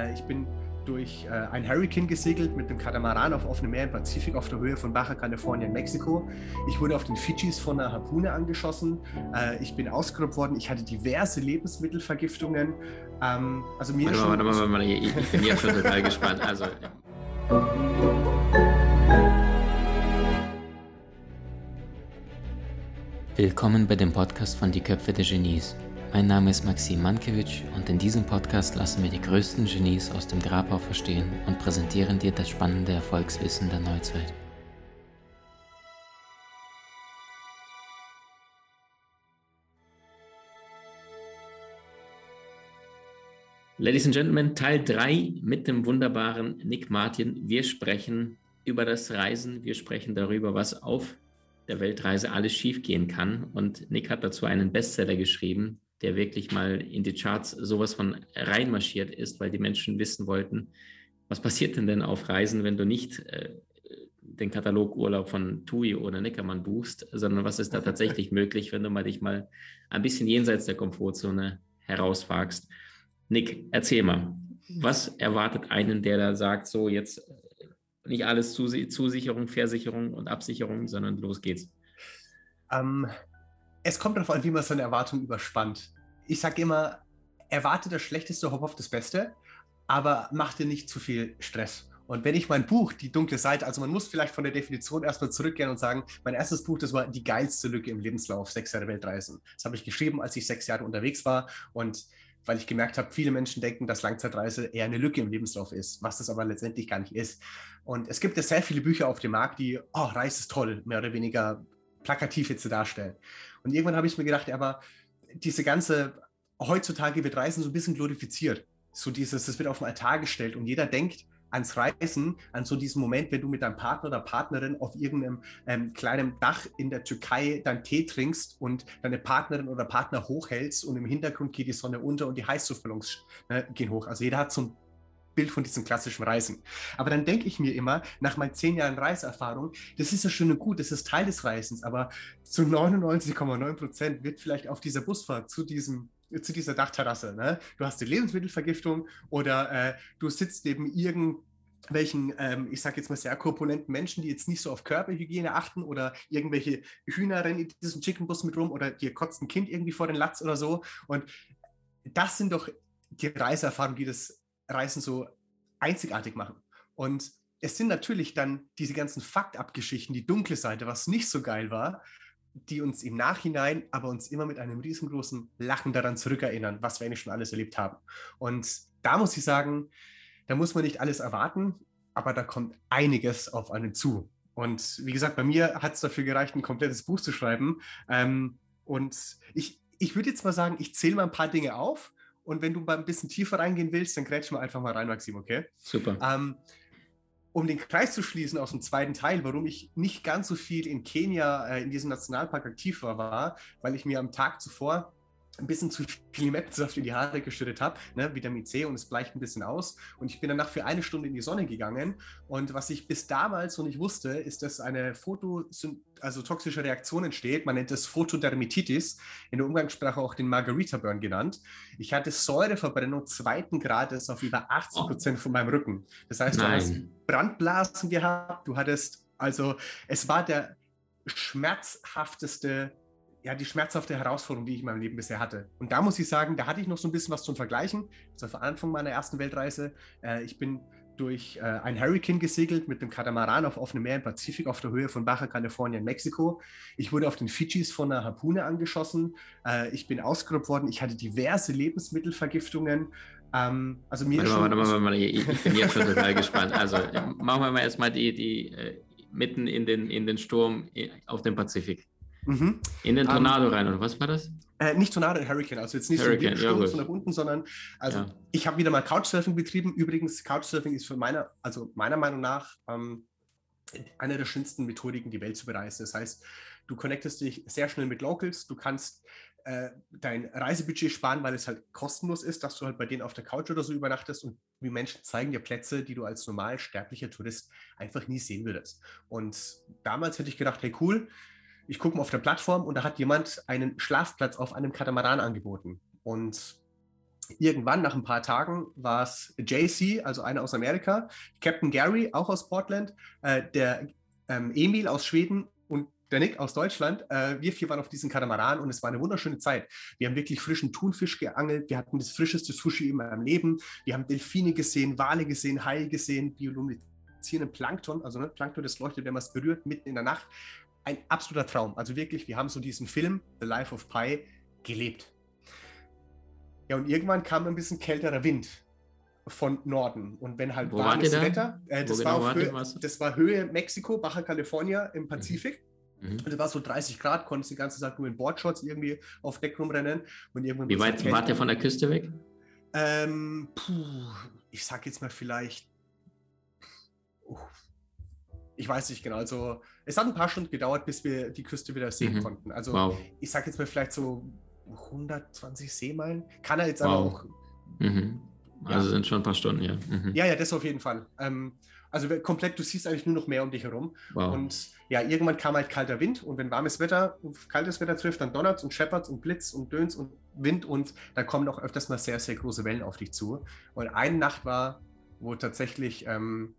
Äh, ich bin durch äh, ein Hurricane gesegelt mit dem Katamaran auf offenem Meer im Pazifik auf der Höhe von Baja California in Mexiko. Ich wurde auf den Fidschis von einer Harpune angeschossen. Äh, ich bin ausgeraubt worden. Ich hatte diverse Lebensmittelvergiftungen. Ähm, also mir warte, warte, warte, warte, ich, ich bin jetzt schon total gespannt. Also. Willkommen bei dem Podcast von Die Köpfe der Genies. Mein Name ist Maxim Mankewitsch und in diesem Podcast lassen wir die größten Genies aus dem Grabau verstehen und präsentieren dir das spannende Erfolgswissen der Neuzeit. Ladies and Gentlemen, Teil 3 mit dem wunderbaren Nick Martin. Wir sprechen über das Reisen, wir sprechen darüber, was auf der Weltreise alles schiefgehen kann. Und Nick hat dazu einen Bestseller geschrieben, der wirklich mal in die Charts sowas von reinmarschiert ist, weil die Menschen wissen wollten, was passiert denn denn auf Reisen, wenn du nicht äh, den Katalog Urlaub von TUI oder Neckermann buchst, sondern was ist da tatsächlich möglich, wenn du mal dich mal ein bisschen jenseits der Komfortzone herauswagst. Nick, erzähl mal, was erwartet einen, der da sagt, so jetzt äh, nicht alles Zusicherung, Versicherung und Absicherung, sondern los geht's? Ähm, es kommt darauf an, wie man seine Erwartungen überspannt. Ich sage immer, erwarte das Schlechteste, hoff auf das Beste, aber mach dir nicht zu viel Stress. Und wenn ich mein Buch, Die dunkle Seite, also man muss vielleicht von der Definition erstmal zurückgehen und sagen, mein erstes Buch, das war die geilste Lücke im Lebenslauf, sechs Jahre Weltreisen. Das habe ich geschrieben, als ich sechs Jahre unterwegs war und weil ich gemerkt habe, viele Menschen denken, dass Langzeitreise eher eine Lücke im Lebenslauf ist, was das aber letztendlich gar nicht ist. Und es gibt ja sehr viele Bücher auf dem Markt, die, oh, Reise ist toll, mehr oder weniger plakativ jetzt darstellen. Und irgendwann habe ich mir gedacht, aber diese ganze, heutzutage wird Reisen so ein bisschen glorifiziert. So dieses, das wird auf den Altar gestellt und jeder denkt ans Reisen, an so diesen Moment, wenn du mit deinem Partner oder Partnerin auf irgendeinem ähm, kleinen Dach in der Türkei deinen Tee trinkst und deine Partnerin oder Partner hochhältst und im Hintergrund geht die Sonne unter und die Heißluftballons ne, gehen hoch. Also jeder hat so ein Bild von diesem klassischen Reisen. Aber dann denke ich mir immer, nach meinen zehn Jahren Reiseerfahrung, das ist ja schön und gut, das ist Teil des Reisens, aber zu 99,9 Prozent wird vielleicht auf dieser Busfahrt zu diesem zu dieser Dachterrasse. Ne? Du hast die Lebensmittelvergiftung oder äh, du sitzt neben irgendwelchen, ähm, ich sage jetzt mal sehr korpulenten Menschen, die jetzt nicht so auf Körperhygiene achten oder irgendwelche Hühner rennen in diesem Chickenbus mit rum oder dir kotzt ein Kind irgendwie vor den Latz oder so. Und das sind doch die Reiseerfahrungen, die das Reisen so einzigartig machen. Und es sind natürlich dann diese ganzen Fakt-Up-Geschichten, die dunkle Seite, was nicht so geil war, die uns im Nachhinein aber uns immer mit einem riesengroßen Lachen daran zurückerinnern, was wir eigentlich schon alles erlebt haben. Und da muss ich sagen, da muss man nicht alles erwarten, aber da kommt einiges auf einen zu. Und wie gesagt, bei mir hat es dafür gereicht, ein komplettes Buch zu schreiben. Ähm, und ich, ich würde jetzt mal sagen, ich zähle mal ein paar Dinge auf und wenn du mal ein bisschen tiefer reingehen willst, dann grätsch mal einfach mal rein, Maxim, okay? Super. Ähm, um den Kreis zu schließen aus dem zweiten Teil, warum ich nicht ganz so viel in Kenia äh, in diesem Nationalpark aktiv war, war, weil ich mir am Tag zuvor ein bisschen zu viel Limettensaft in die Haare geschüttet habe, ne, Vitamin C und es bleicht ein bisschen aus. Und ich bin danach für eine Stunde in die Sonne gegangen. Und was ich bis damals noch nicht wusste, ist, dass eine Foto, also toxische Reaktion entsteht. Man nennt es Photodermatitis, in der Umgangssprache auch den Margarita Burn genannt. Ich hatte Säureverbrennung zweiten Grades auf über 80 Prozent von meinem Rücken. Das heißt, Nein. du hast Brandblasen gehabt, du hattest, also es war der schmerzhafteste ja, die schmerzhafte Herausforderung, die ich in meinem Leben bisher hatte. Und da muss ich sagen, da hatte ich noch so ein bisschen was zum Vergleichen. Das war Anfang meiner ersten Weltreise. Äh, ich bin durch äh, ein Hurricane gesegelt mit dem Katamaran auf offenem Meer im Pazifik auf der Höhe von Baja California in Mexiko. Ich wurde auf den Fidschis von einer Harpune angeschossen. Äh, ich bin ausgeraubt worden. Ich hatte diverse Lebensmittelvergiftungen. Ähm, also mir warte, mal, warte, mal, warte mal, ich, ich bin jetzt schon total gespannt. Also machen wir mal erstmal die, die äh, mitten in den, in den Sturm äh, auf dem Pazifik. Mhm. In den Tornado um, ähm, rein, oder was war das? Äh, nicht Tornado, Hurricane, also jetzt nicht Hurricane, so ein ja, von nach unten, sondern also ja. ich habe wieder mal Couchsurfing betrieben. Übrigens, Couchsurfing ist für meine, also meiner Meinung nach ähm, eine der schönsten Methodiken, die Welt zu bereisen. Das heißt, du connectest dich sehr schnell mit Locals, du kannst äh, dein Reisebudget sparen, weil es halt kostenlos ist, dass du halt bei denen auf der Couch oder so übernachtest und die Menschen zeigen dir Plätze, die du als normal sterblicher Tourist einfach nie sehen würdest. Und damals hätte ich gedacht, hey cool, ich gucke mal auf der Plattform und da hat jemand einen Schlafplatz auf einem Katamaran angeboten. Und irgendwann nach ein paar Tagen war es JC, also einer aus Amerika, Captain Gary, auch aus Portland, äh, der ähm, Emil aus Schweden und der Nick aus Deutschland. Äh, wir vier waren auf diesem Katamaran und es war eine wunderschöne Zeit. Wir haben wirklich frischen Thunfisch geangelt. Wir hatten das frischeste Sushi in meinem Leben. Wir haben Delfine gesehen, Wale gesehen, Haie gesehen, biolumizierenden Plankton, also ne, Plankton, das leuchtet, wenn man es berührt, mitten in der Nacht. Ein absoluter Traum. Also wirklich, wir haben so diesen Film, The Life of Pi, gelebt. Ja, und irgendwann kam ein bisschen kälterer Wind von Norden. Und wenn halt Wo warmes? Wetter, äh, das, war genau ihr? Höhe, das war Höhe Mexiko, Baja California im Pazifik. Mhm. Und es war so 30 Grad, konntest die ganze Zeit nur in Boardshorts irgendwie auf Deck rumrennen. Und irgendwann Wie weit wart ihr von der Küste weg? Ähm, puh, ich sag jetzt mal vielleicht. Uh, ich weiß nicht genau. Also, es hat ein paar Stunden gedauert, bis wir die Küste wieder sehen Mhm. konnten. Also, Wow. ich sag jetzt mal vielleicht so 120 Seemeilen. Kann er jetzt aber Wow. auch. Mhm. Also sind schon ein paar Stunden, ja. Mhm. Ja, ja, das auf jeden Fall. Ähm, also komplett, du siehst eigentlich nur noch mehr um dich herum. Wow. Und ja, irgendwann kam halt kalter Wind und wenn warmes Wetter auf kaltes Wetter trifft, dann donnert und scheppert und blitzt und döns und Wind und dann kommen auch öfters mal sehr, sehr große Wellen auf dich zu. Und eine Nacht war, wo tatsächlich, ähm,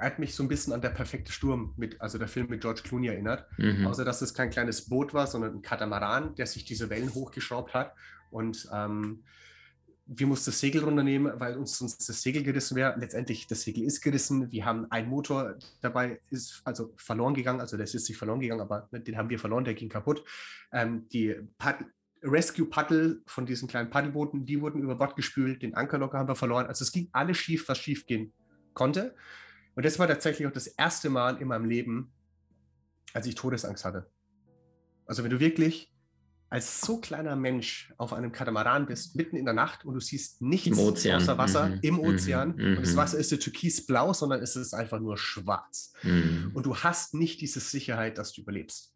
hat mich so ein bisschen an der perfekte Sturm mit, also der Film mit George Clooney erinnert. Mhm. Außer dass es kein kleines Boot war, sondern ein Katamaran, der sich diese Wellen hochgeschraubt hat. Und ähm, wir mussten das Segel runternehmen, weil uns sonst das Segel gerissen wäre. Letztendlich, das Segel ist gerissen. Wir haben einen Motor dabei, ist also verloren gegangen. Also, das ist nicht verloren gegangen, aber ne, den haben wir verloren, der ging kaputt. Ähm, die Pad Rescue-Paddel von diesen kleinen Paddelbooten, die wurden über Bord gespült. Den Ankerlocker haben wir verloren. Also, es ging alles schief, was schief gehen konnte. Und das war tatsächlich auch das erste Mal in meinem Leben, als ich Todesangst hatte. Also wenn du wirklich als so kleiner Mensch auf einem Katamaran bist, mitten in der Nacht und du siehst nichts Im Ozean. außer Wasser Mhm. im Mhm. Ozean Mhm. und das Wasser ist nicht türkisblau, sondern es ist einfach nur schwarz. Mhm. Und du hast nicht diese Sicherheit, dass du überlebst.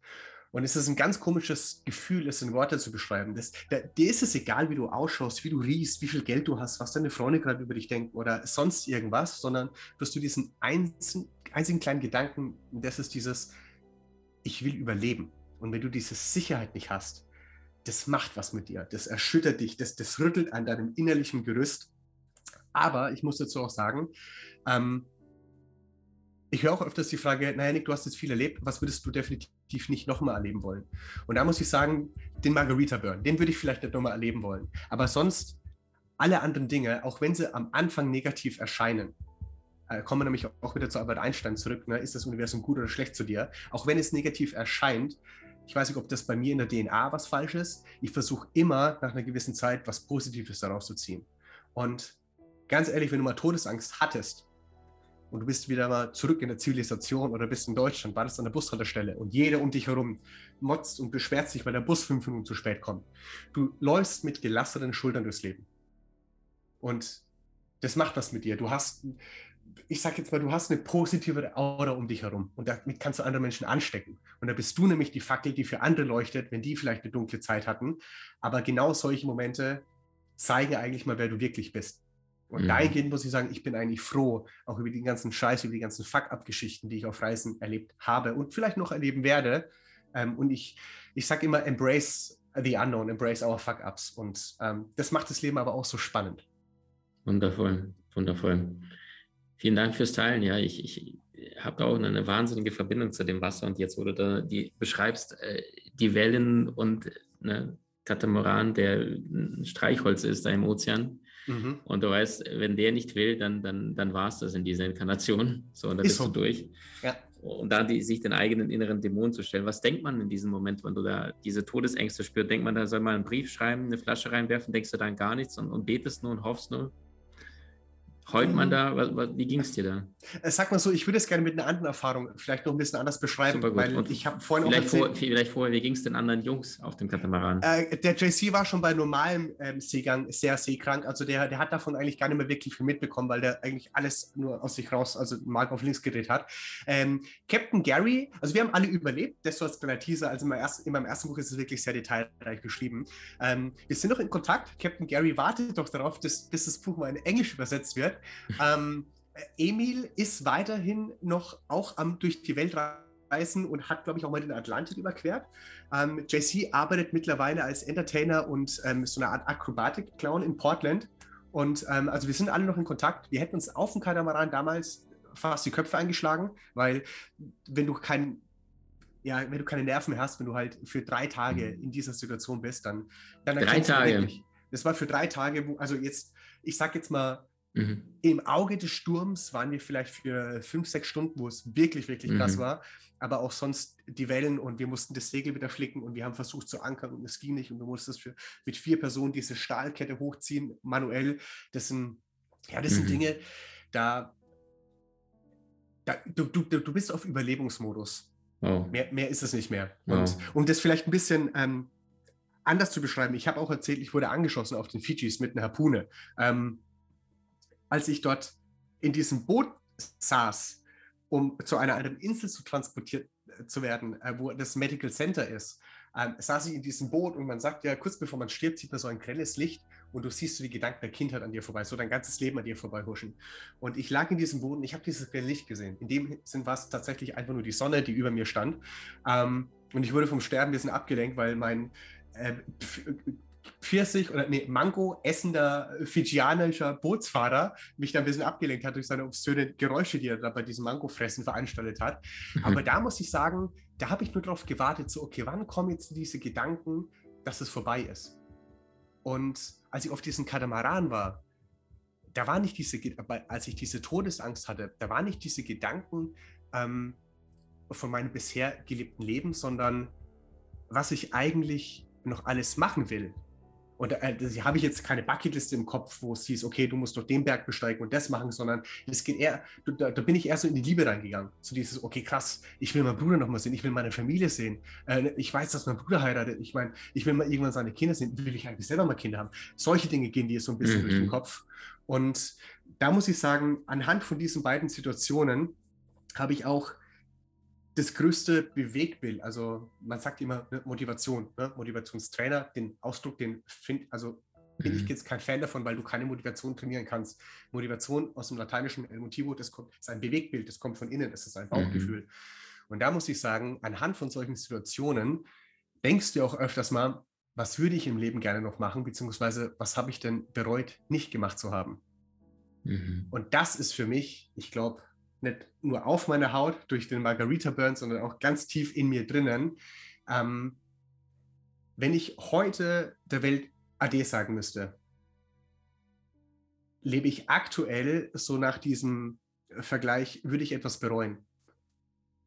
Und es ist ein ganz komisches Gefühl, es in Worte zu beschreiben. Das, da, dir ist es egal, wie du ausschaust, wie du riechst, wie viel Geld du hast, was deine Freunde gerade über dich denken oder sonst irgendwas, sondern dass du diesen einzigen, einzigen kleinen Gedanken, das ist dieses, ich will überleben. Und wenn du diese Sicherheit nicht hast, das macht was mit dir, das erschüttert dich, das, das rüttelt an deinem innerlichen Gerüst. Aber ich muss dazu auch sagen, ähm, ich höre auch öfters die Frage, naja, Nick, du hast jetzt viel erlebt, was würdest du definitiv nicht nochmal erleben wollen? Und da muss ich sagen, den Margarita Burn, den würde ich vielleicht nicht nochmal erleben wollen. Aber sonst alle anderen Dinge, auch wenn sie am Anfang negativ erscheinen, äh, kommen wir nämlich auch wieder zu Albert Einstein zurück, ne? ist das Universum gut oder schlecht zu dir? Auch wenn es negativ erscheint, ich weiß nicht, ob das bei mir in der DNA was falsch ist, ich versuche immer nach einer gewissen Zeit was Positives daraus zu ziehen. Und ganz ehrlich, wenn du mal Todesangst hattest, und du bist wieder mal zurück in der Zivilisation oder bist in Deutschland, wartest an der Bushaltestelle und jeder um dich herum motzt und beschwert sich, weil der Bus fünf Minuten zu spät kommt. Du läufst mit gelassenen Schultern durchs Leben. Und das macht was mit dir. Du hast, ich sag jetzt mal, du hast eine positive Aura um dich herum und damit kannst du andere Menschen anstecken. Und da bist du nämlich die Fackel, die für andere leuchtet, wenn die vielleicht eine dunkle Zeit hatten. Aber genau solche Momente zeigen eigentlich mal, wer du wirklich bist. Und Mhm. dahingehend muss ich sagen, ich bin eigentlich froh, auch über die ganzen Scheiß, über die ganzen Fuck-Up-Geschichten, die ich auf Reisen erlebt habe und vielleicht noch erleben werde. Ähm, und ich, ich sage immer, embrace the unknown, embrace our Fuck-Ups. Und ähm, das macht das Leben aber auch so spannend. Wundervoll, wundervoll. Vielen Dank fürs Teilen. Ja, ich, ich habe da auch eine, eine wahnsinnige Verbindung zu dem Wasser. Und jetzt, wo du da die beschreibst, äh, die Wellen und ne, Katamaran, der ein Streichholz ist da im Ozean. Mhm. Und du weißt, wenn der nicht will, dann, dann, dann war es das in dieser Inkarnation. So, und dann Ist bist so. du durch. Ja. Und da die, sich den eigenen inneren Dämon zu stellen. Was denkt man in diesem Moment, wenn du da diese Todesängste spürst? Denkt man, da soll man einen Brief schreiben, eine Flasche reinwerfen? Denkst du dann gar nichts und, und betest nur und hoffst nur? Heult man Mhm. da? Wie ging es dir da? Äh, Sag mal so, ich würde es gerne mit einer anderen Erfahrung vielleicht noch ein bisschen anders beschreiben, weil Und ich habe vorhin auch Vielleicht, erzählt, vor, vielleicht vorher, wie ging es den anderen Jungs auf dem Katamaran? Äh, der JC war schon bei normalem ähm, Seegang sehr seekrank. Also der, der hat davon eigentlich gar nicht mehr wirklich viel mitbekommen, weil der eigentlich alles nur aus sich raus, also Mark auf links gedreht hat. Ähm, Captain Gary, also wir haben alle überlebt, das so als kleiner Teaser. Also in meinem ersten, in meinem ersten Buch ist es wirklich sehr detailreich beschrieben. Ähm, wir sind noch in Kontakt. Captain Gary wartet doch darauf, dass, bis das Buch mal in Englisch übersetzt wird. Ähm, Emil ist weiterhin noch auch am durch die Welt reisen und hat, glaube ich, auch mal den Atlantik überquert. Ähm, JC arbeitet mittlerweile als Entertainer und ähm, so eine Art Akrobatik-Clown in Portland. Und ähm, also wir sind alle noch in Kontakt. Wir hätten uns auf dem Katamaran damals fast die Köpfe eingeschlagen, weil wenn du kein ja, wenn du keine Nerven mehr hast, wenn du halt für drei Tage mhm. in dieser Situation bist, dann, dann drei Tage. Wirklich, das war für drei Tage, wo, also jetzt, ich sag jetzt mal, mhm. im Auge des Sturms waren wir vielleicht für fünf, sechs Stunden, wo es wirklich, wirklich mhm. krass war aber auch sonst die Wellen und wir mussten das Segel wieder flicken und wir haben versucht zu ankern und es ging nicht und du musstest für, mit vier Personen diese Stahlkette hochziehen, manuell. Das sind, ja, das sind mhm. Dinge, da, da du, du, du bist auf Überlebensmodus. Oh. Mehr, mehr ist es nicht mehr. Oh. Und um das vielleicht ein bisschen ähm, anders zu beschreiben, ich habe auch erzählt, ich wurde angeschossen auf den Fidschis mit einer Harpune. Ähm, als ich dort in diesem Boot saß, um zu einer anderen Insel zu transportiert äh, zu werden, äh, wo das Medical Center ist, ähm, saß ich in diesem Boot und man sagt ja, kurz bevor man stirbt, sieht man so ein grelles Licht und du siehst so die Gedanken der Kindheit an dir vorbei, so dein ganzes Leben an dir vorbei huschen. Und ich lag in diesem Boot und ich habe dieses grelle Licht gesehen. In dem Sinn war es tatsächlich einfach nur die Sonne, die über mir stand. Ähm, und ich wurde vom Sterben ein bisschen abgelenkt, weil mein äh, Pfirsich oder nee, Mango essender fidschianischer Bootsfahrer mich da ein bisschen abgelenkt hat durch seine obszöne Geräusche, die er da bei diesem Mango-Fressen veranstaltet hat. Aber da muss ich sagen, da habe ich nur darauf gewartet, so, okay, wann kommen jetzt diese Gedanken, dass es vorbei ist? Und als ich auf diesem Katamaran war, da war nicht diese, als ich diese Todesangst hatte, da waren nicht diese Gedanken ähm, von meinem bisher gelebten Leben, sondern was ich eigentlich noch alles machen will. Und äh, da habe ich jetzt keine Bucketliste im Kopf, wo es hieß, okay, du musst doch den Berg besteigen und das machen, sondern es geht eher, da, da, bin ich eher so in die Liebe reingegangen. So dieses, okay, krass, ich will meinen Bruder nochmal sehen, ich will meine Familie sehen. Äh, ich weiß, dass mein Bruder heiratet. Ich meine, ich will mal irgendwann seine Kinder sehen. Will ich eigentlich selber mal Kinder haben? Solche Dinge gehen dir so ein bisschen mhm. durch den mhm. Kopf. Und da muss ich sagen, anhand von diesen beiden Situationen habe ich auch das größte Bewegbild, also man sagt immer ne, Motivation, ne? Motivationstrainer, den Ausdruck, den finde, also bin mhm. ich jetzt kein Fan davon, weil du keine Motivation trainieren kannst. Motivation aus dem lateinischen El Motivo, das kommt, ist ein Bewegbild, das kommt von innen, das ist ein Bauchgefühl. Mhm. Und da muss ich sagen, anhand von solchen Situationen denkst du auch öfters mal, was würde ich im Leben gerne noch machen, beziehungsweise was habe ich denn bereut, nicht gemacht zu haben. Mhm. Und das ist für mich, ich glaube, nicht nur auf meiner Haut durch den Margarita Burn, sondern auch ganz tief in mir drinnen. Ähm, wenn ich heute der Welt Ade sagen müsste, lebe ich aktuell so nach diesem Vergleich, würde ich etwas bereuen.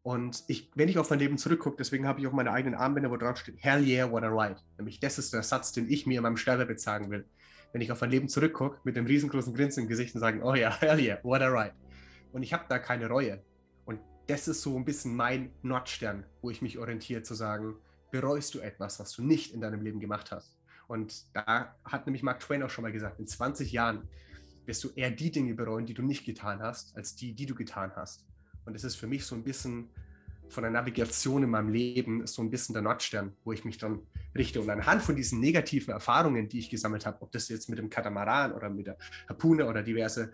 Und ich, wenn ich auf mein Leben zurückgucke, deswegen habe ich auch meine eigenen Armbänder, wo drauf steht, Hell yeah, what a ride. Nämlich das ist der Satz, den ich mir in meinem Sterbebett sagen will. Wenn ich auf mein Leben zurückgucke, mit einem riesengroßen Grinsen im Gesicht und sagen, oh ja, hell yeah, what a ride und ich habe da keine Reue. Und das ist so ein bisschen mein Nordstern, wo ich mich orientiere, zu sagen, bereust du etwas, was du nicht in deinem Leben gemacht hast? Und da hat nämlich Mark Twain auch schon mal gesagt, in 20 Jahren wirst du eher die Dinge bereuen, die du nicht getan hast, als die, die du getan hast. Und das ist für mich so ein bisschen von der Navigation in meinem Leben so ein bisschen der Nordstern, wo ich mich dann richte. Und anhand von diesen negativen Erfahrungen, die ich gesammelt habe, ob das jetzt mit dem Katamaran oder mit der Harpune oder diverse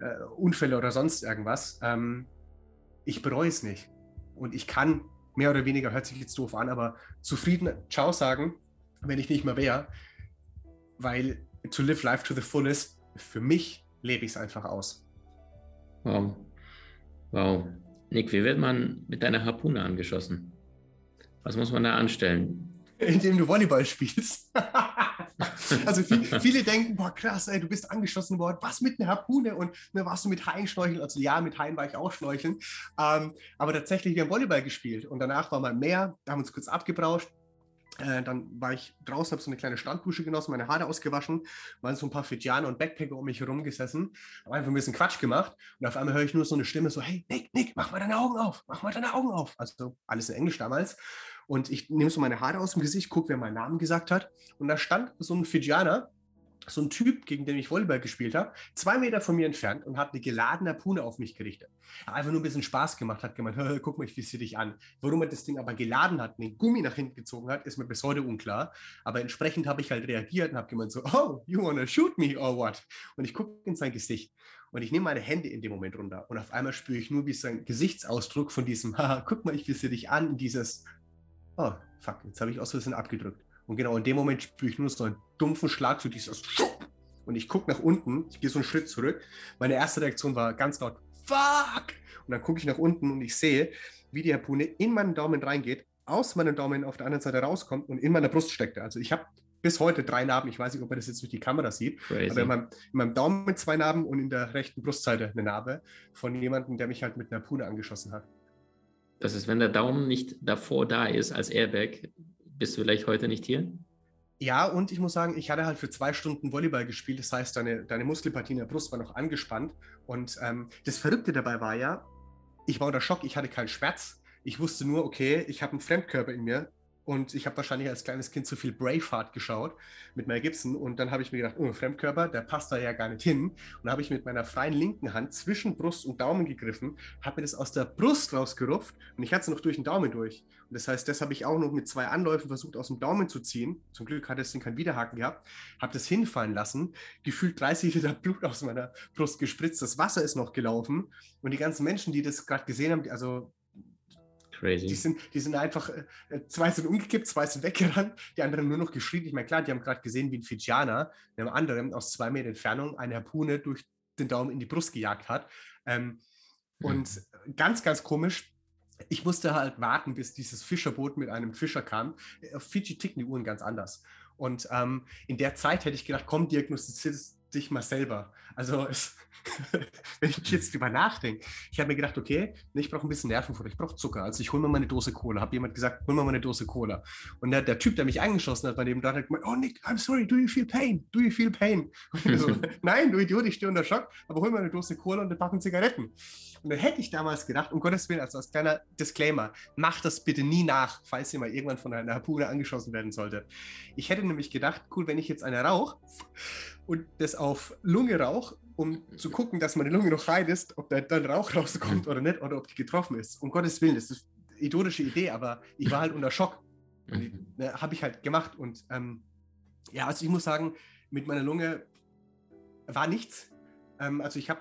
äh, Unfälle oder sonst irgendwas, ähm, ich bereue es nicht. Und ich kann mehr oder weniger, hört sich jetzt doof an, aber zufrieden Ciao sagen, wenn ich nicht mehr wäre, weil to live life to the fullest, für mich lebe ich es einfach aus. Wow. Wow. Nick, wie wird man mit deiner Harpune angeschossen? Was muss man da anstellen? Indem du Volleyball spielst. also viel, viele denken, boah krass, ey, du bist angeschossen worden, was mit einer Harpune und ne, warst du mit Haien schnorcheln? Also ja, mit Haien war ich auch schnorcheln. Ähm, aber tatsächlich, wir haben Volleyball gespielt und danach war mal mehr, haben uns kurz abgebrauscht äh, dann war ich draußen, habe so eine kleine Standdusche genossen, meine Haare ausgewaschen, waren so ein paar Fijianer und Backpacker um mich herum gesessen, habe einfach ein bisschen Quatsch gemacht und auf einmal höre ich nur so eine Stimme so, hey Nick, Nick, mach mal deine Augen auf, mach mal deine Augen auf. Also alles in Englisch damals. Und ich nehme so meine Haare aus dem Gesicht, gucke, wer meinen Namen gesagt hat. Und da stand so ein Fijianer, so ein Typ, gegen den ich Volleyball gespielt habe, zwei Meter von mir entfernt und hat eine geladene Pune auf mich gerichtet. Hat einfach nur ein bisschen Spaß gemacht, hat gemeint, guck mal, ich visiere dich an. Warum er das Ding aber geladen hat, den Gummi nach hinten gezogen hat, ist mir bis heute unklar. Aber entsprechend habe ich halt reagiert und habe gemeint so, oh, you wanna shoot me or what? Und ich gucke in sein Gesicht. Und ich nehme meine Hände in dem Moment runter und auf einmal spüre ich nur, wie so ein Gesichtsausdruck von diesem, guck mal, ich wisse dich an, dieses, oh, fuck, jetzt habe ich aus Versehen abgedrückt. Und genau in dem Moment spüre ich nur so einen dumpfen Schlag, so dieses Schupp. Und ich gucke nach unten, ich gehe so einen Schritt zurück. Meine erste Reaktion war ganz laut, fuck! Und dann gucke ich nach unten und ich sehe, wie die Harpune in meinen Daumen reingeht, aus meinem Daumen auf der anderen Seite rauskommt und in meiner Brust steckte. Also ich habe bis heute drei Narben. Ich weiß nicht, ob man das jetzt durch die Kamera sieht. Crazy. Aber in meinem, in meinem, Daumen zwei Narben und in der rechten Brustseite eine Narbe von jemandem, der mich halt mit einer Harpune angeschossen hat. Das ist, wenn der Daumen nicht davor da ist als Airbag, bist du vielleicht heute nicht hier? Ja, und ich muss sagen, ich hatte halt für zwei Stunden Volleyball gespielt. Das heißt, deine, deine Muskelpartie in der Brust war noch angespannt. Und ähm, das Verrückte dabei war ja, ich war unter Schock, ich hatte keinen Schmerz. Ich wusste nur, okay, ich habe einen Fremdkörper in mir. Und ich habe wahrscheinlich als kleines Kind zu viel Braveheart geschaut mit Mel Gibson. Und dann habe ich mir gedacht, oh, Fremdkörper, der passt da ja gar nicht hin. Und habe ich mit meiner freien linken Hand zwischen Brust und Daumen gegriffen, habe mir das aus der Brust rausgerupft und ich hatte es noch durch den Daumen durch. Und das heißt, das habe ich auch noch mit zwei Anläufen versucht, aus dem Daumen zu ziehen. Zum Glück hat es Ding keinen Widerhaken gehabt. Habe das hinfallen lassen, gefühlt 30 Liter Blut aus meiner Brust gespritzt. Das Wasser ist noch gelaufen. Und die ganzen Menschen, die das gerade gesehen haben, also Crazy. Die sind, die sind einfach, äh, zwei sind umgekippt, zwei sind weggerannt, die anderen nur noch geschrien. Ich meine, klar, die haben gerade gesehen, wie ein Fijianer einem anderen aus zwei Meter Entfernung eine Harpune durch den Daumen in die Brust gejagt hat. Ähm, mhm. Und ganz, ganz komisch, ich musste halt warten, bis dieses Fischerboot mit einem Fischer kam. Auf Fiji ticken die Uhren ganz anders. Und ähm, in der Zeit hätte ich gedacht, komm, diagnostiziert dich mal selber. Also es, wenn ich jetzt drüber nachdenke, ich habe mir gedacht, okay, ich brauche ein bisschen Nervenfutter, ich brauche Zucker. Also ich hole mir mal eine Dose Cola. Habe jemand gesagt, hol mir mal eine Dose Cola. Und der, der Typ, der mich eingeschossen hat, bei dem da hat gemeint, oh Nick, I'm sorry, do you feel pain? Do you feel pain? So, nein, du Idiot, ich stehe unter Schock, aber hol mir eine Dose Cola und eine Packung Zigaretten. Und dann hätte ich damals gedacht, um Gottes Willen, also als kleiner Disclaimer, mach das bitte nie nach, falls ihr mal irgendwann von einer Harpune angeschossen werden solltet. Ich hätte nämlich gedacht, cool, wenn ich jetzt eine rauche und das auf Lunge rauche, um zu gucken, dass meine Lunge noch rein ist, ob da dann Rauch rauskommt oder nicht, oder ob die getroffen ist. Um Gottes Willen, das ist eine idiotische Idee, aber ich war halt unter Schock. Und ne, habe ich halt gemacht. Und ähm, ja, also ich muss sagen, mit meiner Lunge war nichts. Ähm, also ich habe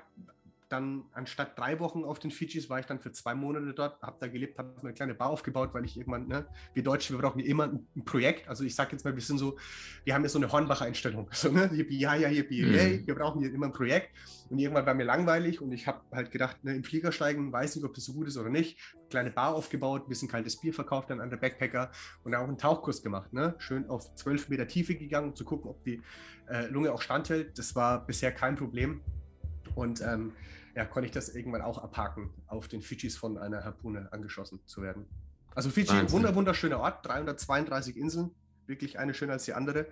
dann anstatt drei Wochen auf den Fidschis war ich dann für zwei Monate dort, habe da gelebt, habe eine kleine Bar aufgebaut, weil ich irgendwann, ne, wir Deutsche, wir brauchen immer ein, Projekt. Also ich sage jetzt mal, wir sind so, wir haben ja so eine Hornbacher-Einstellung. So, ne, yippie, ja, ja, yippie, mhm. hey, wir brauchen hier immer ein Projekt. Und irgendwann war mir langweilig und ich habe halt gedacht, ne, im Flieger steigen, weiß nicht, ob das so gut ist oder nicht. Kleine Bar aufgebaut, ein bisschen kaltes Bier verkauft dann an der Backpacker und auch einen Tauchkurs gemacht. Ne? Schön auf zwölf Meter Tiefe gegangen, um zu gucken, ob die äh, Lunge auch standhält. Das war bisher kein Problem. Und ähm, ja, konnte ich das irgendwann auch abhaken, auf den Fidschis von einer Harpune angeschossen zu werden. Also Fidschi, wunder, wunderschöner Ort, 332 Inseln, wirklich eine schöner als die andere.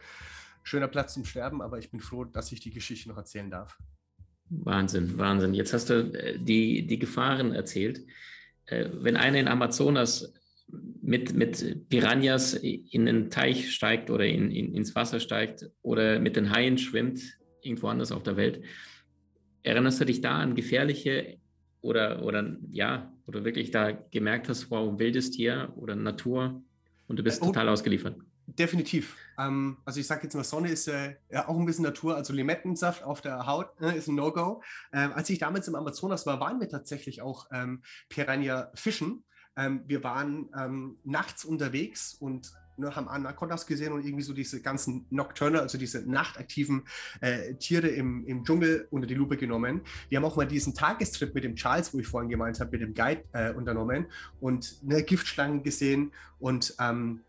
Schöner Platz zum Sterben, aber ich bin froh, dass ich die Geschichte noch erzählen darf. Wahnsinn, Wahnsinn. Jetzt hast du äh, die, die Gefahren erzählt. Äh, wenn einer in Amazonas mit, mit Piranhas in den Teich steigt oder in, in, ins Wasser steigt oder mit den Haien schwimmt, irgendwo anders auf der Welt, Erinnerst du dich da an gefährliche oder, oder ja, oder wirklich da gemerkt hast, wow, wildes Tier oder Natur und du bist oh, total ausgeliefert? Definitiv. Ähm, also ich sage jetzt mal, Sonne ist äh, ja auch ein bisschen Natur, also Limettensaft auf der Haut äh, ist ein No-Go. Ähm, als ich damals im Amazonas war, waren wir tatsächlich auch ähm, Piranha fischen. Ähm, wir waren ähm, nachts unterwegs und ne, haben Anacondas gesehen und irgendwie so diese ganzen Nocturne, also diese nachtaktiven äh, Tiere im, im Dschungel unter die Lupe genommen. Wir haben auch mal diesen Tagestrip mit dem Charles, wo ich vorhin gemeint habe, mit dem Guide äh, unternommen und ne, Giftschlangen gesehen und ähm,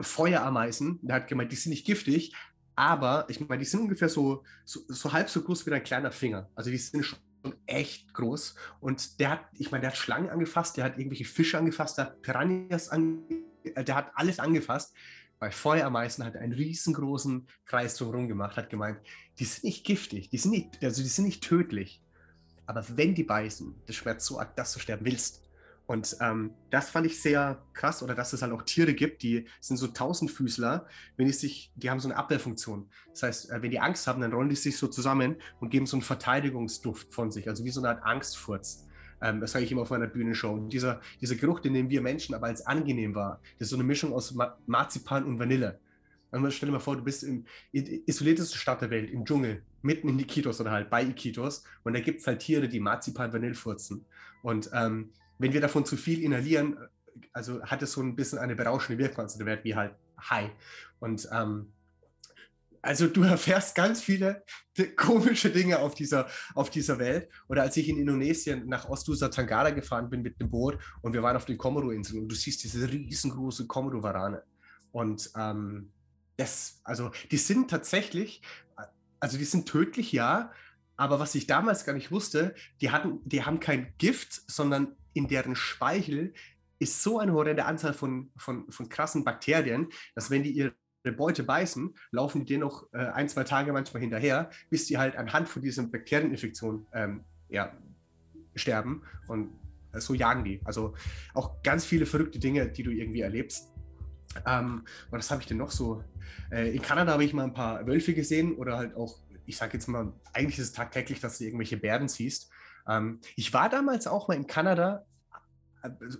Feuerameisen. Der hat gemeint, die sind nicht giftig, aber ich meine, die sind ungefähr so, so, so halb so groß wie ein kleiner Finger. Also die sind schon echt groß. Und der hat, ich meine, der hat Schlangen angefasst, der hat irgendwelche Fische angefasst, der hat Piranhas angefasst der hat alles angefasst. Bei Feuerameisen hat er einen riesengroßen Kreis drumherum gemacht, hat gemeint, die sind nicht giftig, die sind nicht, also die sind nicht tödlich. Aber wenn die beißen, das schmerzt so arg, dass du sterben willst. Und ähm, das fand ich sehr krass, oder dass es halt auch Tiere gibt, die sind so Tausendfüßler, wenn die sich, die haben so eine Abwehrfunktion. Das heißt, äh, wenn die Angst haben, dann rollen die sich so zusammen und geben so einen Verteidigungsduft von sich, also wie so eine Art Angstfurz. Ähm, das sage ich immer auf meiner Bühnenshow. Und dieser, dieser Geruch, den nehmen wir Menschen aber als angenehm wahr. Das ist so eine Mischung aus Ma Marzipan und Vanille. Also stell dir mal vor, du bist im isoliertesten Stadt der Welt, im Dschungel, mitten in Iquitos oder halt bei Iquitos und da gibt es halt Tiere, die Marzipan Vanille furzen. Und ähm, wenn wir davon zu viel inhalieren, also hat es so ein bisschen eine berauschende Wirkung, also der Wert wie halt high. Und ähm, also du erfährst ganz viele komische Dinge auf dieser, auf dieser Welt. Oder als ich in Indonesien nach Ostusa Tangara gefahren bin mit dem Boot und wir waren auf den Komodo-Inseln und du siehst diese riesengroße Komodo-Warane. Und ähm, das, also die sind tatsächlich, also die sind tödlich, ja, aber was ich damals gar nicht wusste, die hatten, die haben kein Gift, sondern in deren Speichel ist so eine horrende Anzahl von, von, von krassen Bakterien, dass wenn die ihre Beute beißen, laufen die dir noch äh, ein, zwei Tage manchmal hinterher, bis die halt anhand von dieser Bakterieninfektion ähm, ja, sterben. Und äh, so jagen die. Also auch ganz viele verrückte Dinge, die du irgendwie erlebst. Ähm, was habe ich denn noch so? Äh, in Kanada habe ich mal ein paar Wölfe gesehen oder halt auch, ich sage jetzt mal, eigentlich ist es tagtäglich, dass du irgendwelche Bären siehst. Ähm, ich war damals auch mal in Kanada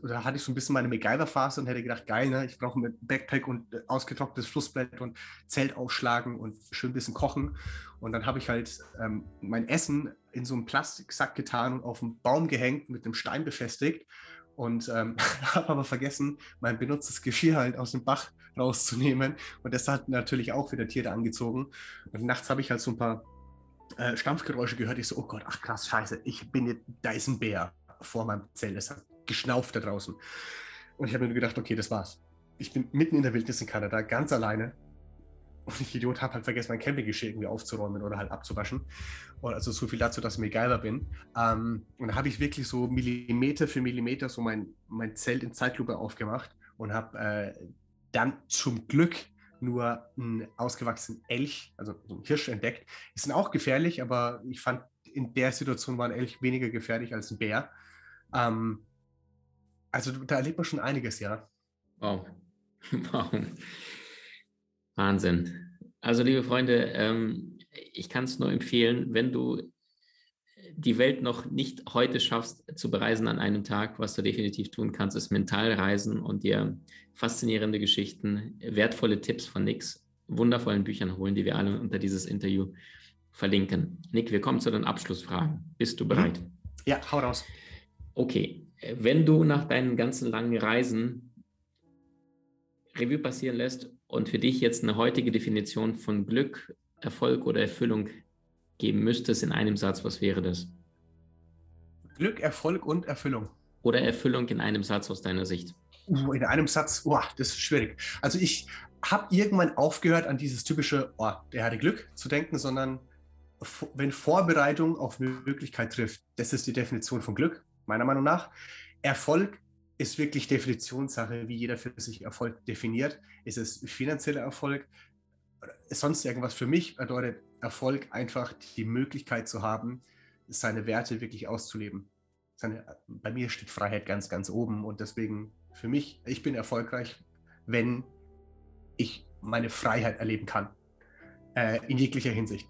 da hatte ich so ein bisschen meine MacGyver-Phase und hätte gedacht, geil, ne? ich brauche ein Backpack und äh, ausgetrocknetes Flussbett und Zelt ausschlagen und schön ein bisschen kochen. Und dann habe ich halt ähm, mein Essen in so einen Plastiksack getan und auf einen Baum gehängt, mit einem Stein befestigt. Und ähm, habe aber vergessen, mein benutztes Geschirr halt aus dem Bach rauszunehmen. Und das hat natürlich auch wieder Tiere angezogen. Und nachts habe ich halt so ein paar äh, Stampfgeräusche gehört. Ich so, oh Gott, ach krass, scheiße, ich bin jetzt, da ist ein Bär vor meinem Zelt. Das hat geschnauft da draußen. Und ich habe mir gedacht, okay, das war's. Ich bin mitten in der Wildnis in Kanada, ganz alleine. Und ich Idiot habe halt vergessen, mein Campinggeschirr irgendwie aufzuräumen oder halt abzuwaschen. Und also so viel dazu, dass ich mir geiler bin. Ähm, und da habe ich wirklich so Millimeter für Millimeter so mein, mein Zelt in Zeitlupe aufgemacht und habe äh, dann zum Glück nur einen ausgewachsenen Elch, also so einen Hirsch entdeckt. Die sind auch gefährlich, aber ich fand, in der Situation war ein Elch weniger gefährlich als ein Bär. Ähm, also da erlebt man schon einiges, ja. Wow. wow. Wahnsinn. Also liebe Freunde, ähm, ich kann es nur empfehlen, wenn du die Welt noch nicht heute schaffst zu bereisen an einem Tag, was du definitiv tun kannst, ist mental reisen und dir faszinierende Geschichten, wertvolle Tipps von Nix, wundervollen Büchern holen, die wir alle unter dieses Interview verlinken. Nick, wir kommen zu den Abschlussfragen. Bist du bereit? Ja, hau raus. Okay, wenn du nach deinen ganzen langen Reisen Revue passieren lässt und für dich jetzt eine heutige Definition von Glück, Erfolg oder Erfüllung geben müsstest in einem Satz, was wäre das? Glück, Erfolg und Erfüllung. Oder Erfüllung in einem Satz aus deiner Sicht? Uh, in einem Satz, oh, das ist schwierig. Also ich habe irgendwann aufgehört, an dieses typische, oh, der hatte Glück zu denken, sondern wenn Vorbereitung auf Möglichkeit trifft, das ist die Definition von Glück meiner Meinung nach. Erfolg ist wirklich Definitionssache, wie jeder für sich Erfolg definiert. Ist es finanzieller Erfolg? Sonst irgendwas für mich bedeutet Erfolg einfach die Möglichkeit zu haben, seine Werte wirklich auszuleben. Seine, bei mir steht Freiheit ganz, ganz oben und deswegen für mich, ich bin erfolgreich, wenn ich meine Freiheit erleben kann. Äh, in jeglicher Hinsicht.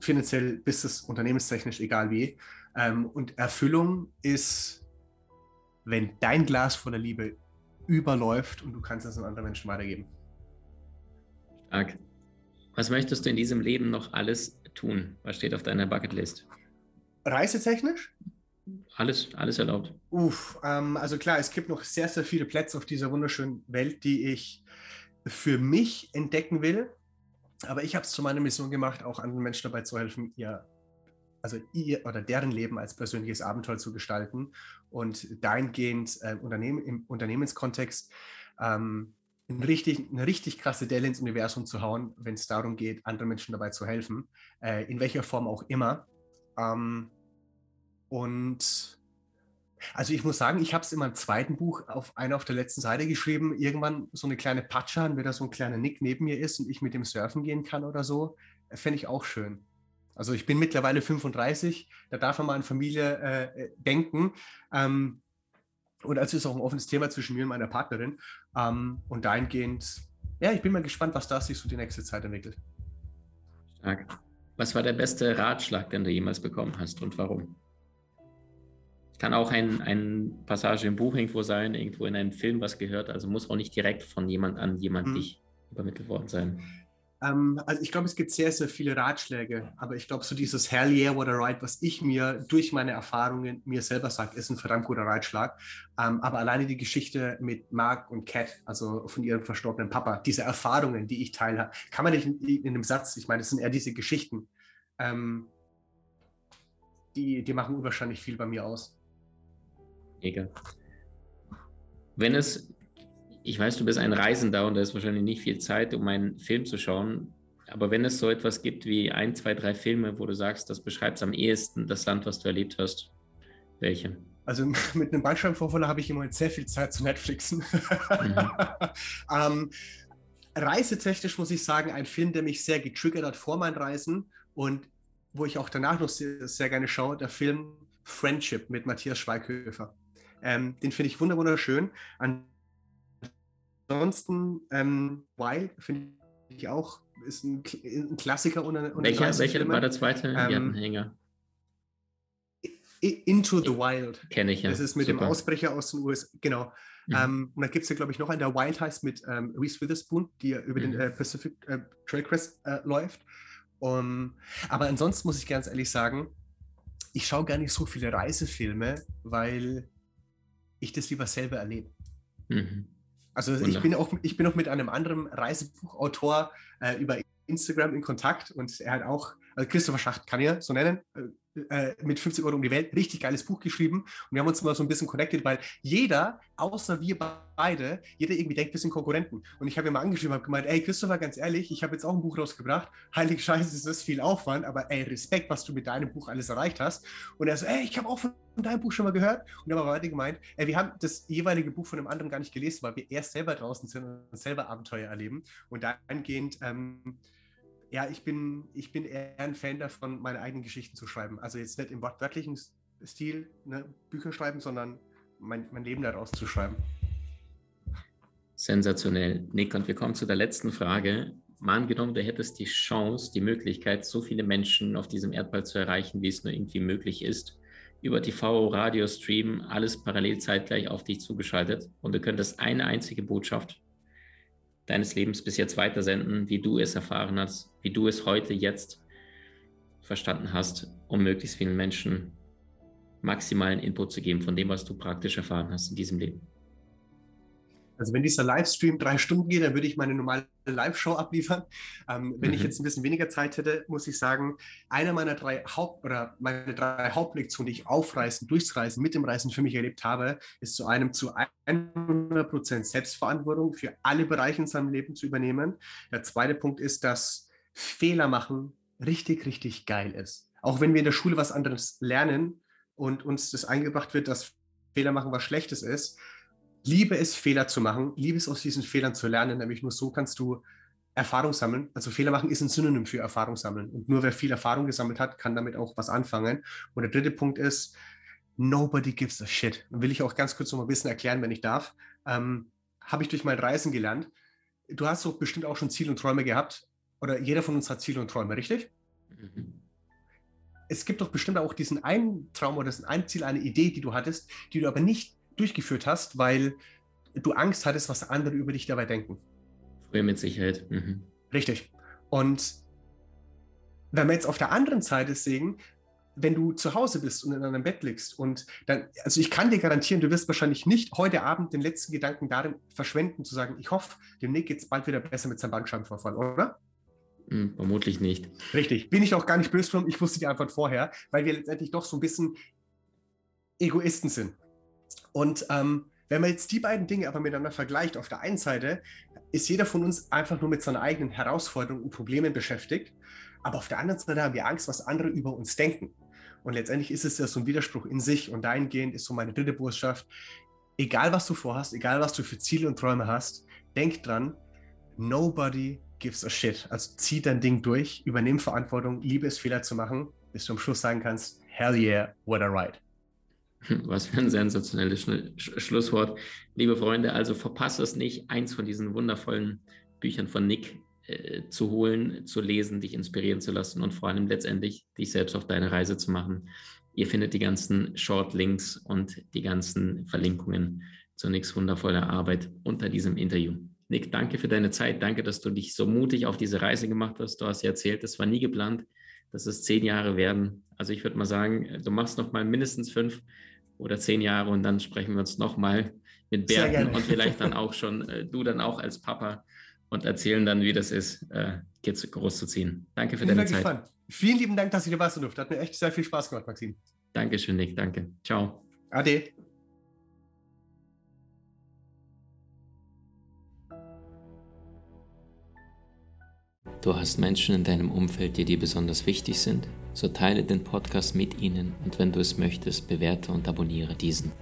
Finanziell, business, unternehmenstechnisch, egal wie. Ähm, und Erfüllung ist, wenn dein Glas voller Liebe überläuft und du kannst es an andere Menschen weitergeben. Stark. Was möchtest du in diesem Leben noch alles tun? Was steht auf deiner Bucketlist? Reisetechnisch? Alles, alles erlaubt. Uff, ähm, also klar, es gibt noch sehr, sehr viele Plätze auf dieser wunderschönen Welt, die ich für mich entdecken will. Aber ich habe es zu meiner Mission gemacht, auch anderen Menschen dabei zu helfen, ihr also ihr oder deren Leben als persönliches Abenteuer zu gestalten und dahingehend äh, Unternehmen, im Unternehmenskontext ähm, eine richtig, eine richtig krasse Delle ins Universum zu hauen, wenn es darum geht, anderen Menschen dabei zu helfen, äh, in welcher Form auch immer. Ähm, und also ich muss sagen, ich habe es in meinem zweiten Buch auf einer auf der letzten Seite geschrieben, irgendwann so eine kleine Patsche an, wenn da so ein kleiner Nick neben mir ist und ich mit dem surfen gehen kann oder so, fände ich auch schön. Also ich bin mittlerweile 35, da darf man mal an Familie äh, denken. Ähm, und also ist auch ein offenes Thema zwischen mir und meiner Partnerin. Ähm, und dahingehend, ja, ich bin mal gespannt, was da sich so die nächste Zeit entwickelt. Stark. Was war der beste Ratschlag, den du jemals bekommen hast und warum? Kann auch ein, ein Passage im Buch irgendwo sein, irgendwo in einem Film was gehört, also muss auch nicht direkt von jemand an jemand hm. dich übermittelt worden sein? Ähm, also ich glaube, es gibt sehr, sehr viele Ratschläge, aber ich glaube, so dieses Hell yeah, what a ride, was ich mir durch meine Erfahrungen mir selber sage, ist ein verdammt guter Ratschlag. Ähm, aber alleine die Geschichte mit Mark und Cat, also von ihrem verstorbenen Papa, diese Erfahrungen, die ich teile, kann man nicht in, in einem Satz, ich meine, es sind eher diese Geschichten, ähm, die, die machen unwahrscheinlich viel bei mir aus. Mega. Wenn es ich weiß, du bist ein Reisender und da ist wahrscheinlich nicht viel Zeit, um einen Film zu schauen. Aber wenn es so etwas gibt wie ein, zwei, drei Filme, wo du sagst, das beschreibt am ehesten das Land, was du erlebt hast, welche? Also mit einem Bandscheibenvorfall habe ich im Moment sehr viel Zeit zu Netflixen. Mhm. ähm, reisetechnisch muss ich sagen, ein Film, der mich sehr getriggert hat vor meinen Reisen und wo ich auch danach noch sehr, sehr gerne schaue, der Film Friendship mit Matthias Schweighöfer. Ähm, den finde ich wunderschön. An ansonsten ähm, Wild finde ich auch, ist ein, ein Klassiker unter, unter Welcher, welcher war der zweite? Ähm, Hänger. Into the Wild. Kenne ich ja. Das ist mit Super. dem Ausbrecher aus den USA. Genau. Mhm. Ähm, und da gibt es ja, glaube ich, noch einen, der Wild heißt mit ähm, Reese Witherspoon, die ja über mhm. den äh, Pacific äh, Trailcrest äh, läuft. Um, aber ansonsten muss ich ganz ehrlich sagen, ich schaue gar nicht so viele Reisefilme, weil ich das lieber selber erlebe. Mhm. Also ich bin, auch, ich bin auch mit einem anderen Reisebuchautor äh, über Instagram in Kontakt und er hat auch, also Christopher Schacht kann ich so nennen, äh, äh mit 50 Euro um die Welt, richtig geiles Buch geschrieben und wir haben uns mal so ein bisschen connected, weil jeder, außer wir beide, jeder irgendwie denkt, wir sind Konkurrenten. Und ich habe ihm mal angeschrieben, habe gemeint, ey Christopher, ganz ehrlich, ich habe jetzt auch ein Buch rausgebracht, heilig Scheiße, ist das viel Aufwand, aber ey, Respekt, was du mit deinem Buch alles erreicht hast. Und er so, ey, ich habe auch von deinem Buch schon mal gehört. Und dann haben wir weiter gemeint, ey, wir haben das jeweilige Buch von einem anderen gar nicht gelesen, weil wir erst selber draußen sind und selber Abenteuer erleben. Und dahingehend, ähm, ja, ich bin, ich bin eher ein Fan davon, meine eigenen Geschichten zu schreiben. Also jetzt nicht im wortwörtlichen Stil ne, Bücher schreiben, sondern mein, mein Leben daraus zu schreiben. Sensationell. Nick, und wir kommen zu der letzten Frage. Mal angenommen, du hättest die Chance, die Möglichkeit, so viele Menschen auf diesem Erdball zu erreichen, wie es nur irgendwie möglich ist über TV, Radio, Stream, alles parallel zeitgleich auf dich zugeschaltet und du könntest eine einzige Botschaft deines Lebens bis jetzt weitersenden, wie du es erfahren hast, wie du es heute jetzt verstanden hast, um möglichst vielen Menschen maximalen Input zu geben von dem, was du praktisch erfahren hast in diesem Leben. Also wenn dieser Livestream drei Stunden geht, dann würde ich meine normale Live-Show abliefern. Ähm, wenn mhm. ich jetzt ein bisschen weniger Zeit hätte, muss ich sagen, einer meiner drei Haupt- oder meine drei Hauptlektionen, die ich aufreißen, durchreisen, mit dem Reisen für mich erlebt habe, ist zu einem zu 100% Selbstverantwortung für alle Bereiche in seinem Leben zu übernehmen. Der zweite Punkt ist, dass Fehler machen richtig, richtig geil ist. Auch wenn wir in der Schule was anderes lernen und uns das eingebracht wird, dass Fehler machen was Schlechtes ist, liebe es, Fehler zu machen, liebe es aus diesen Fehlern zu lernen, nämlich nur so kannst du Erfahrung sammeln. Also Fehler machen ist ein Synonym für Erfahrung sammeln. Und nur wer viel Erfahrung gesammelt hat, kann damit auch was anfangen. Und der dritte Punkt ist, nobody gives a shit. Und will ich auch ganz kurz noch mal ein bisschen erklären, wenn ich darf. Ähm, Habe ich durch mein Reisen gelernt. Du hast doch bestimmt auch schon Ziele und Träume gehabt. Oder jeder von uns hat Ziele und Träume, richtig? Mhm. Es gibt doch bestimmt auch diesen einen Traum oder diesen einen Ziel, eine Idee, die du hattest, die du aber nicht durchgeführt hast, weil du Angst hattest, was andere über dich dabei denken. Früher mit Sicherheit. Mhm. Richtig. Und wenn wir jetzt auf der anderen Seite sehen, wenn du zu Hause bist und in einem Bett liegst und dann, also ich kann dir garantieren, du wirst wahrscheinlich nicht heute Abend den letzten Gedanken darin verschwenden, zu sagen, ich hoffe, dem Nick geht es bald wieder besser mit seinem Bandscheibenvorfall, oder? Hm, vermutlich nicht. Richtig. Bin ich auch gar nicht böse drum, ich wusste die Antwort vorher, weil wir letztendlich doch so ein bisschen Egoisten sind. Und ähm, wenn man jetzt die beiden Dinge aber miteinander vergleicht, auf der einen Seite ist jeder von uns einfach nur mit seinen eigenen Herausforderungen und Problemen beschäftigt, aber auf der anderen Seite haben wir Angst, was andere über uns denken. Und letztendlich ist es ja so ein Widerspruch in sich und dahingehend ist so meine dritte Botschaft, egal was du vorhast, egal was du für Ziele und Träume hast, denk dran, nobody gives a shit. Also zieh dein Ding durch, übernimm Verantwortung, liebe es Fehler zu machen, bis du am Schluss sagen kannst, hell yeah, what a ride. Was für ein sensationelles Sch Schlusswort. Liebe Freunde, also verpasst es nicht, eins von diesen wundervollen Büchern von Nick äh, zu holen, zu lesen, dich inspirieren zu lassen und vor allem letztendlich dich selbst auf deine Reise zu machen. Ihr findet die ganzen Short-Links und die ganzen Verlinkungen zu Nicks wundervoller Arbeit unter diesem Interview. Nick, danke für deine Zeit. Danke, dass du dich so mutig auf diese Reise gemacht hast. Du hast ja erzählt, das war nie geplant, dass es zehn Jahre werden. Also ich würde mal sagen, du machst noch mal mindestens fünf oder zehn Jahre und dann sprechen wir uns noch mal mit Berten und vielleicht dann auch schon, äh, du dann auch als Papa und erzählen dann, wie das ist, äh, Kids groß zu ziehen. Danke für Bin deine Zeit. Gespannt. Vielen lieben Dank, dass ich dabei sein durfte. Hat mir echt sehr viel Spaß gemacht, Maxim. Dankeschön, Nick. Danke. Ciao. Ade. Du hast Menschen in deinem Umfeld, die dir besonders wichtig sind? So teile den Podcast mit ihnen und wenn du es möchtest, bewerte und abonniere diesen.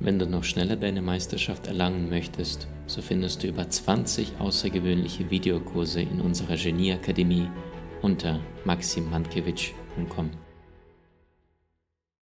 Wenn du noch schneller deine Meisterschaft erlangen möchtest, so findest du über 20 außergewöhnliche Videokurse in unserer Genieakademie unter maximmankiewicz.com.